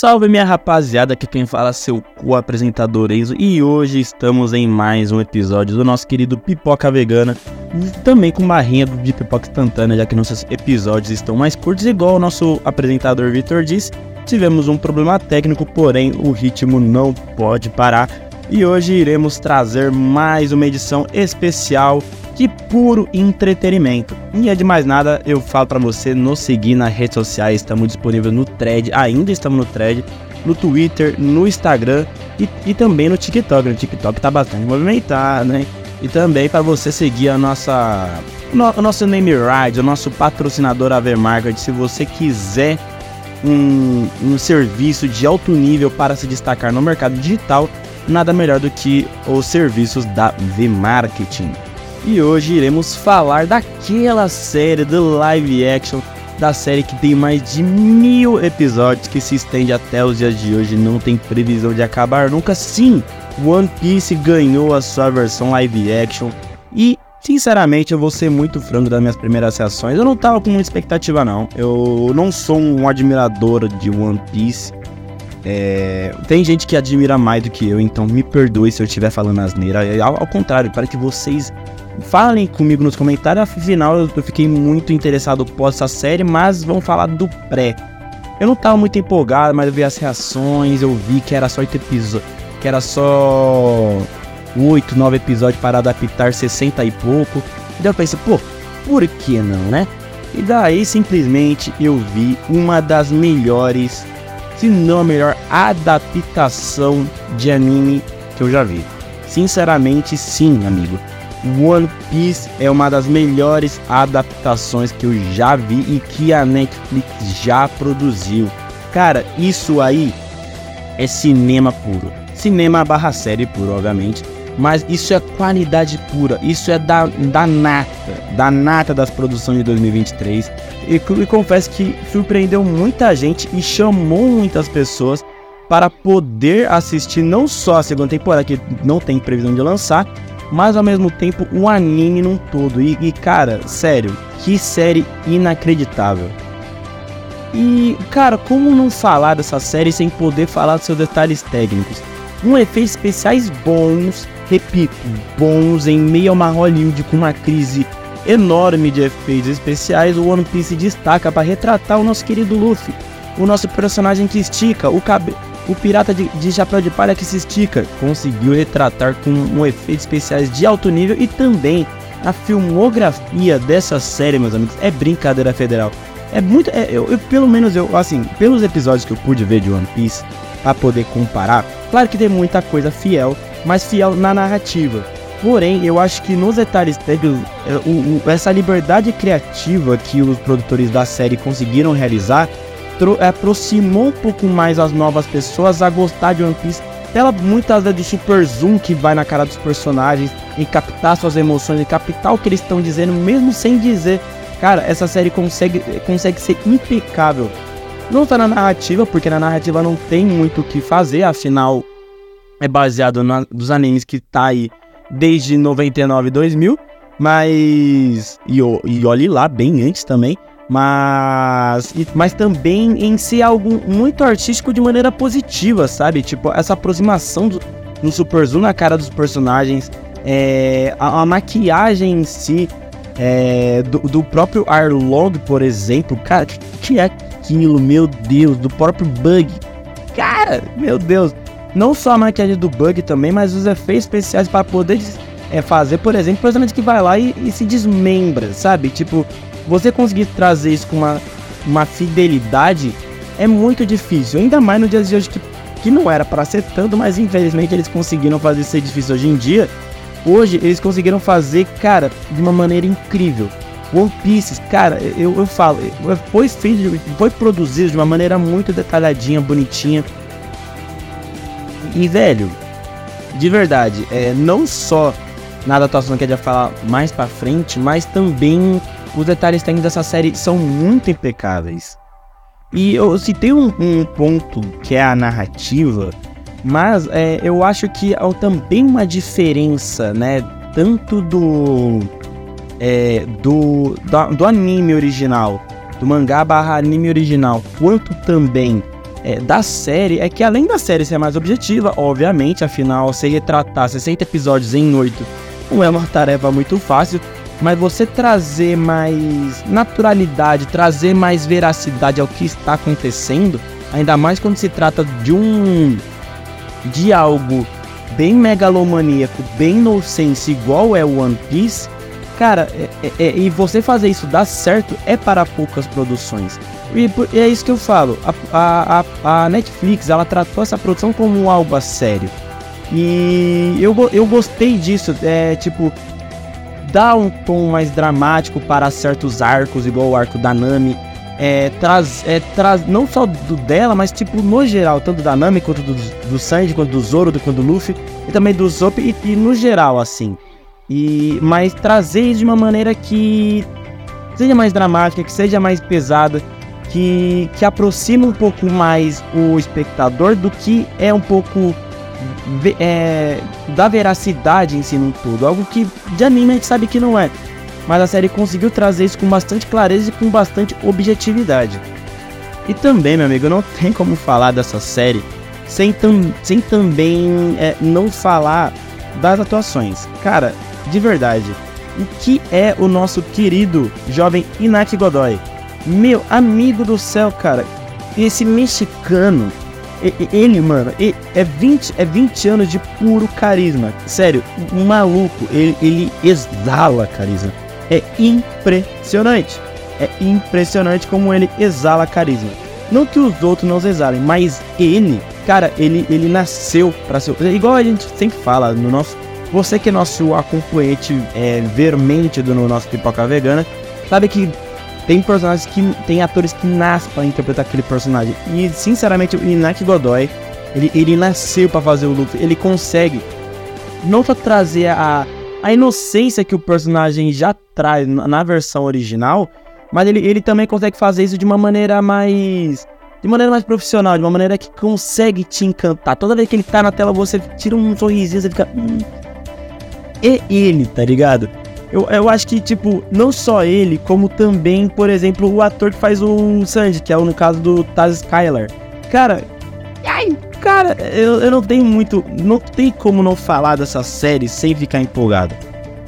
Salve minha rapaziada, aqui quem fala é seu co-apresentador Enzo e hoje estamos em mais um episódio do nosso querido Pipoca Vegana, também com barrinha de pipoca instantânea, já que nossos episódios estão mais curtos, igual o nosso apresentador Victor disse. Tivemos um problema técnico, porém o ritmo não pode parar e hoje iremos trazer mais uma edição especial de puro entretenimento. E é de mais nada, eu falo para você nos seguir nas redes sociais, estamos disponíveis no Thread, ainda estamos no Thread, no Twitter, no Instagram e, e também no TikTok. No TikTok tá bastante movimentado, né? E também para você seguir a nossa no, o nosso name ride, o nosso patrocinador Market, se você quiser um, um serviço de alto nível para se destacar no mercado digital, nada melhor do que os serviços da V-Marketing. E hoje iremos falar daquela série do live action, da série que tem mais de mil episódios, que se estende até os dias de hoje, não tem previsão de acabar nunca. Sim, One Piece ganhou a sua versão live action e Sinceramente, eu vou ser muito franco das minhas primeiras reações. Eu não tava com muita expectativa, não. Eu não sou um admirador de One Piece. É... Tem gente que admira mais do que eu, então me perdoe se eu estiver falando asneira. Ao, ao contrário, para que vocês Falem comigo nos comentários, afinal eu fiquei muito interessado pós essa série, mas vamos falar do pré. Eu não tava muito empolgado, mas eu vi as reações, eu vi que era só 8 episódios, que era só 8, 9 episódios para adaptar 60 e pouco. E daí eu pensei, pô, por que não, né? E daí simplesmente eu vi uma das melhores, se não a melhor adaptação de anime que eu já vi. Sinceramente, sim, amigo. One Piece é uma das melhores adaptações que eu já vi e que a Netflix já produziu. Cara, isso aí é cinema puro. Cinema barra série puro, obviamente. Mas isso é qualidade pura, isso é da, da nata, da nata das produções de 2023. E, e confesso que surpreendeu muita gente e chamou muitas pessoas para poder assistir não só a segunda temporada, que não tem previsão de lançar, mas ao mesmo tempo um anime num todo. E, e cara, sério, que série inacreditável. E, cara, como não falar dessa série sem poder falar dos seus detalhes técnicos? Um efeitos especiais bons, repito, bons em meio a uma Hollywood com uma crise enorme de efeitos especiais, o One Piece destaca para retratar o nosso querido Luffy, o nosso personagem que estica o cabelo o pirata de, de, chapéu de palha que se estica conseguiu retratar com um efeitos especiais de alto nível e também a filmografia dessa série, meus amigos, é brincadeira federal. É muito, é, eu, eu, pelo menos eu, assim, pelos episódios que eu pude ver de One Piece, para poder comparar, claro que tem muita coisa fiel, mas fiel na narrativa. Porém, eu acho que nos detalhes técnicos, é, essa liberdade criativa que os produtores da série conseguiram realizar aproximou um pouco mais as novas pessoas a gostar de One Piece. Ela muitas vezes do super zoom que vai na cara dos personagens, em captar suas emoções, em captar o que eles estão dizendo, mesmo sem dizer. Cara, essa série consegue, consegue ser impecável. Não tá na narrativa, porque na narrativa não tem muito o que fazer, afinal é baseado na, dos animes que tá aí desde 99 e 2000, mas. E, e olhe lá, bem antes também mas mas também em ser algo muito artístico de maneira positiva, sabe? Tipo, essa aproximação do, Super Zoom na cara dos personagens, é, a, a, maquiagem em si, é, do, do, próprio Arlong, por exemplo, cara, que, que é aquilo, meu Deus, do próprio Bug, cara, meu Deus, não só a maquiagem do Bug também, mas os efeitos especiais para poder é, fazer, por exemplo, personagem que vai lá e, e se desmembra, sabe? Tipo, você conseguir trazer isso com uma, uma fidelidade é muito difícil. Ainda mais no dia de hoje que, que não era para ser tanto, mas infelizmente eles conseguiram fazer ser difícil hoje em dia. Hoje eles conseguiram fazer, cara, de uma maneira incrível. One Piece, cara, eu, eu falo, foi feito, foi produzido de uma maneira muito detalhadinha, bonitinha. E velho, de verdade, é, não só na adaptação que a gente vai falar mais pra frente, mas também os detalhes técnicos dessa série são muito impecáveis. E eu citei um, um ponto que é a narrativa, mas é, eu acho que há também uma diferença, né? Tanto do, é, do, do, do anime original, do mangá barra anime original, quanto também é, da série é que além da série ser mais objetiva, obviamente, afinal, se retratar 60 episódios em 8 não é uma tarefa muito fácil, mas você trazer mais naturalidade, trazer mais veracidade ao que está acontecendo, ainda mais quando se trata de um de algo bem megalomaníaco, bem nonsense, igual é o One Piece, cara, é, é, é, e você fazer isso dar certo é para poucas produções. E, e é isso que eu falo. A, a, a, Netflix ela tratou essa produção como algo a sério. E eu, eu gostei disso. É tipo, dá um tom mais dramático para certos arcos, igual o arco da Nami. É, traz, é, traz não só do dela, mas tipo no geral, tanto da Nami quanto do, do Sanji, quanto do Zoro, quanto do Luffy, e também do Zop, e, e no geral, assim. E, mas trazer de uma maneira que seja mais dramática, que seja mais pesada, que, que aproxima um pouco mais o espectador do que é um pouco é, da veracidade em si no todo. Algo que de anime a gente sabe que não é. Mas a série conseguiu trazer isso com bastante clareza e com bastante objetividade. E também, meu amigo, não tem como falar dessa série sem, tam, sem também é, não falar das atuações. Cara, de verdade, o que é o nosso querido jovem Inaki Godoy? Meu amigo do céu, cara, esse mexicano, ele, mano, é 20, é 20 anos de puro carisma. Sério, um maluco, ele, ele exala carisma. É impressionante. É impressionante como ele exala carisma. Não que os outros não exalem, mas ele, cara, ele, ele nasceu para ser. Igual a gente sempre fala no nosso. Você que é nosso acompanhante é, vermente do nosso Pipoca Vegana, sabe que tem personagens que. Tem atores que nascem para interpretar aquele personagem. E sinceramente, o Inaki Godoy, ele, ele nasceu para fazer o Luffy. Ele consegue não só trazer a, a inocência que o personagem já traz na versão original, mas ele, ele também consegue fazer isso de uma maneira mais. De maneira mais profissional, de uma maneira que consegue te encantar. Toda vez que ele tá na tela, você tira um sorrisinho, você fica. Hum. E ele, tá ligado? Eu, eu acho que, tipo, não só ele, como também, por exemplo, o ator que faz o Sanji, que é o no caso do Taz Skylar. Cara, ai, cara, eu, eu não tenho muito. Não tem como não falar dessa série sem ficar empolgado.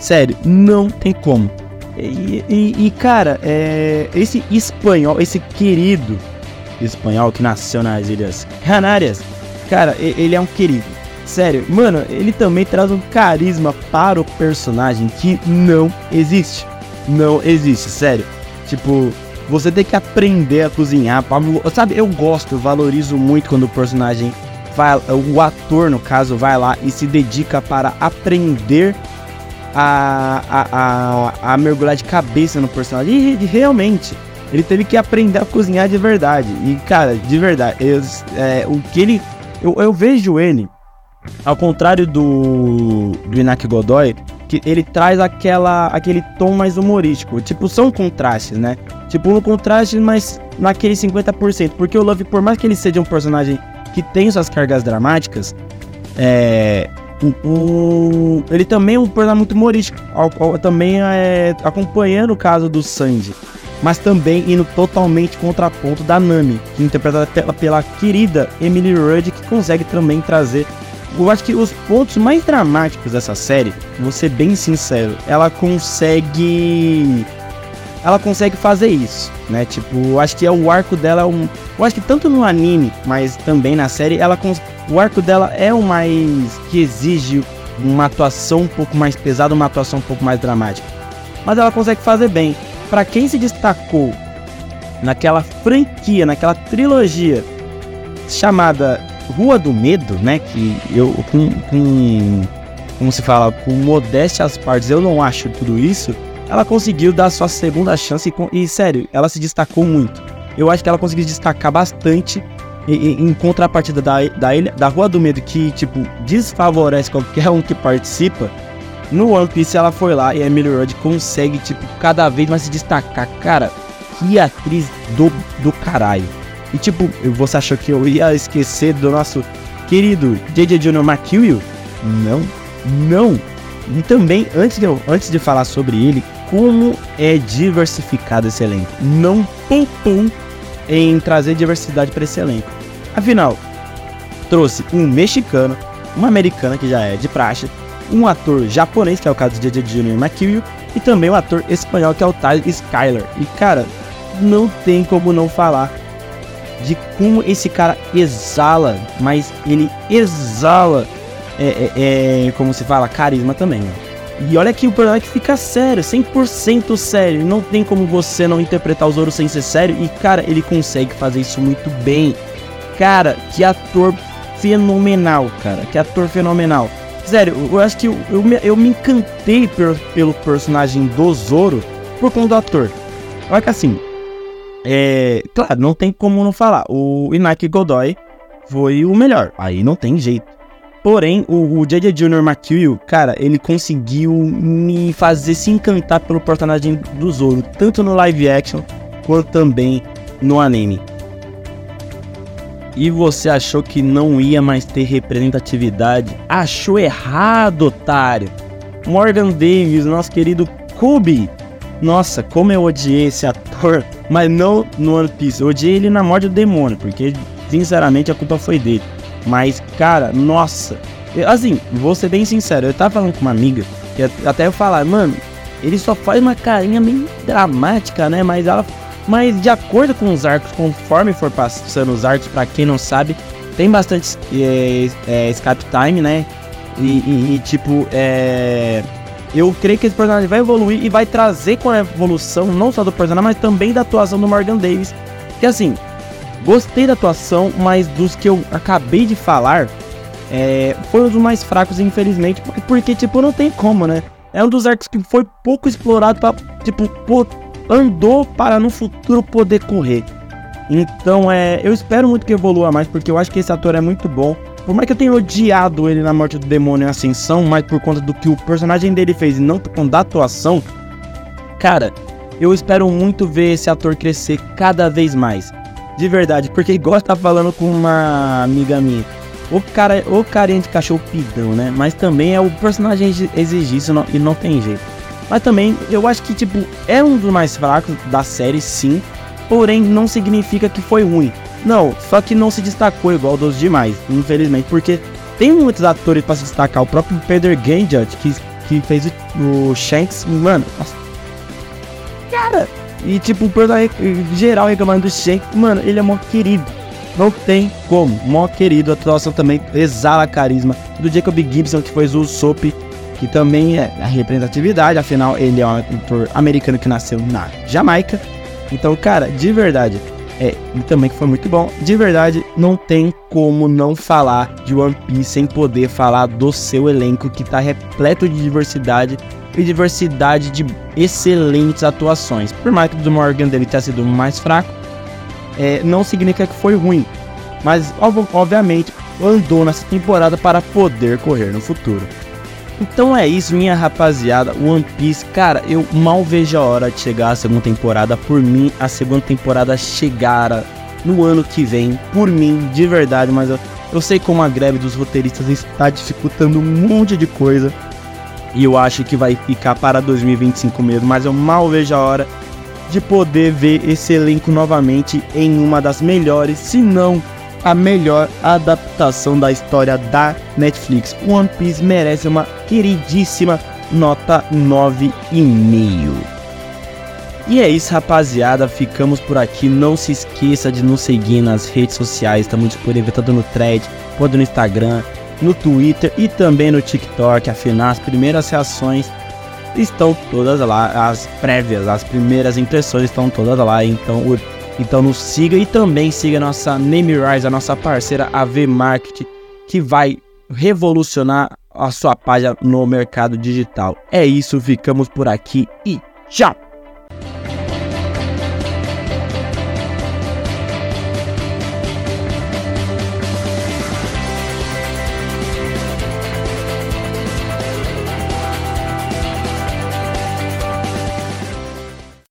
Sério, não tem como. E, e, e cara, é, esse espanhol, esse querido espanhol que nasceu nas Ilhas Canárias, cara, ele é um querido. Sério, mano, ele também traz um carisma para o personagem que não existe. Não existe, sério. Tipo, você tem que aprender a cozinhar. Sabe, eu gosto, eu valorizo muito quando o personagem vai, o ator no caso, vai lá e se dedica para aprender a, a, a, a mergulhar de cabeça no personagem. E, realmente, ele teve que aprender a cozinhar de verdade. E, cara, de verdade, eu, é, o que ele. Eu, eu vejo ele, ao contrário do, do Inaki Godoy, que ele traz aquela, aquele tom mais humorístico. Tipo, são contrastes, né? Tipo, um contraste, mas naquele 50%. Porque o Love, por mais que ele seja um personagem que tem suas cargas dramáticas, é, o, ele também é um personagem muito humorístico, ao, ao, também é, acompanhando o caso do Sanji, mas também indo totalmente contraponto da Nami, que é interpretada pela, pela querida Emily Rudd, que consegue também trazer. Eu acho que os pontos mais dramáticos dessa série, vou ser bem sincero, ela consegue ela consegue fazer isso, né? Tipo, acho que é o arco dela, é um, eu acho que tanto no anime, mas também na série, ela o arco dela é o mais que exige uma atuação um pouco mais pesada, uma atuação um pouco mais dramática. Mas ela consegue fazer bem. Para quem se destacou naquela franquia, naquela trilogia chamada Rua do Medo, né? Que eu com, com como se fala, com modéstia às partes, eu não acho tudo isso ela conseguiu dar sua segunda chance e, e, sério, ela se destacou muito. Eu acho que ela conseguiu destacar bastante em, em contrapartida da, da, ilha, da Rua do Medo, que, tipo, desfavorece qualquer um que participa. No One Piece ela foi lá e a Emily Rudd consegue, tipo, cada vez mais se destacar. Cara, que atriz do, do caralho. E tipo, você achou que eu ia esquecer do nosso querido J.J. Jr. McKill? Não, não. E também, antes de, eu, antes de falar sobre ele, como é diversificado esse elenco. Não poupou em trazer diversidade para esse elenco. Afinal, trouxe um mexicano, uma americana que já é de praxe, um ator japonês, que é o caso de J.J. Jr. McKill, e também um ator espanhol, que é o Ty Skyler. E cara, não tem como não falar de como esse cara exala, mas ele exala, é, é, é como se fala, carisma também. Né? E olha que o personagem fica sério, 100% sério. Não tem como você não interpretar o Zoro sem ser sério. E, cara, ele consegue fazer isso muito bem. Cara, que ator fenomenal, cara. Que ator fenomenal. Sério, eu acho que eu, eu, me, eu me encantei pelo personagem do Zoro por conta do ator. Olha que assim, é, claro, não tem como não falar. O Inaki Godoy foi o melhor. Aí não tem jeito. Porém, o, o J.J. Jr. McKill, cara, ele conseguiu me fazer se encantar pelo personagem do Zoro, tanto no live action quanto também no anime. E você achou que não ia mais ter representatividade? Achou errado, otário! Morgan Davis, nosso querido Kobe. Nossa, como eu odiei esse ator mas não no One Piece. Eu odiei ele na morte do demônio, porque sinceramente a culpa foi dele. Mas, cara, nossa. Eu, assim, vou ser bem sincero, eu tava falando com uma amiga, que até eu falar, mano, ele só faz uma carinha meio dramática, né? Mas ela. Mas de acordo com os arcos, conforme for passando os arcos, para quem não sabe, tem bastante é, é, escape time, né? E, e, e tipo, é eu creio que esse personagem vai evoluir e vai trazer com a evolução não só do personagem, mas também da atuação do Morgan Davis. Que assim, gostei da atuação, mas dos que eu acabei de falar, é, foi um dos mais fracos, infelizmente, porque, porque, tipo, não tem como, né? É um dos arcos que foi pouco explorado para tipo, pô, andou para no futuro poder correr. Então, é, eu espero muito que evolua mais, porque eu acho que esse ator é muito bom. Por mais que eu tenha odiado ele na morte do demônio em Ascensão, mas por conta do que o personagem dele fez e não por conta da atuação, cara, eu espero muito ver esse ator crescer cada vez mais. De verdade, porque igual tá falando com uma amiga minha. O cara, o carinha de cachorro pidão, né? Mas também é o personagem exigir isso e não tem jeito. Mas também, eu acho que, tipo, é um dos mais fracos da série, sim. Porém, não significa que foi ruim. Não, só que não se destacou igual dos demais, infelizmente, porque tem muitos atores para se destacar. O próprio Peter Ganjot, que, que fez o, o Shanks, mano, nossa. cara, e tipo, o personagem geral reclamando do Shanks, mano, ele é mó querido. Não tem como, mó querido. A atuação também exala carisma. Do Jacob Gibson, que fez o Soap, que também é a representatividade, afinal, ele é um ator americano que nasceu na Jamaica. Então, cara, de verdade, é, e também que foi muito bom. De verdade, não tem como não falar de One Piece sem poder falar do seu elenco que tá repleto de diversidade e diversidade de excelentes atuações. Por mais que o do Morgan dele tenha sido mais fraco, é, não significa que foi ruim. Mas, obviamente, andou nessa temporada para poder correr no futuro. Então é isso, minha rapaziada. One Piece, cara, eu mal vejo a hora de chegar a segunda temporada. Por mim, a segunda temporada chegara no ano que vem. Por mim, de verdade, mas eu, eu sei como a greve dos roteiristas está dificultando um monte de coisa. E eu acho que vai ficar para 2025 mesmo. Mas eu mal vejo a hora de poder ver esse elenco novamente em uma das melhores, se não a melhor adaptação da história da Netflix. One Piece merece uma queridíssima nota 9,5. E é isso, rapaziada. Ficamos por aqui. Não se esqueça de nos seguir nas redes sociais. Estamos disponíveis tanto no thread quanto no Instagram, no Twitter e também no TikTok. Afinal, as primeiras reações estão todas lá. As prévias, as primeiras impressões estão todas lá. Então, o então nos siga e também siga nossa Namerize, a nossa parceira AV Marketing, que vai revolucionar a sua página no mercado digital. É isso, ficamos por aqui e tchau!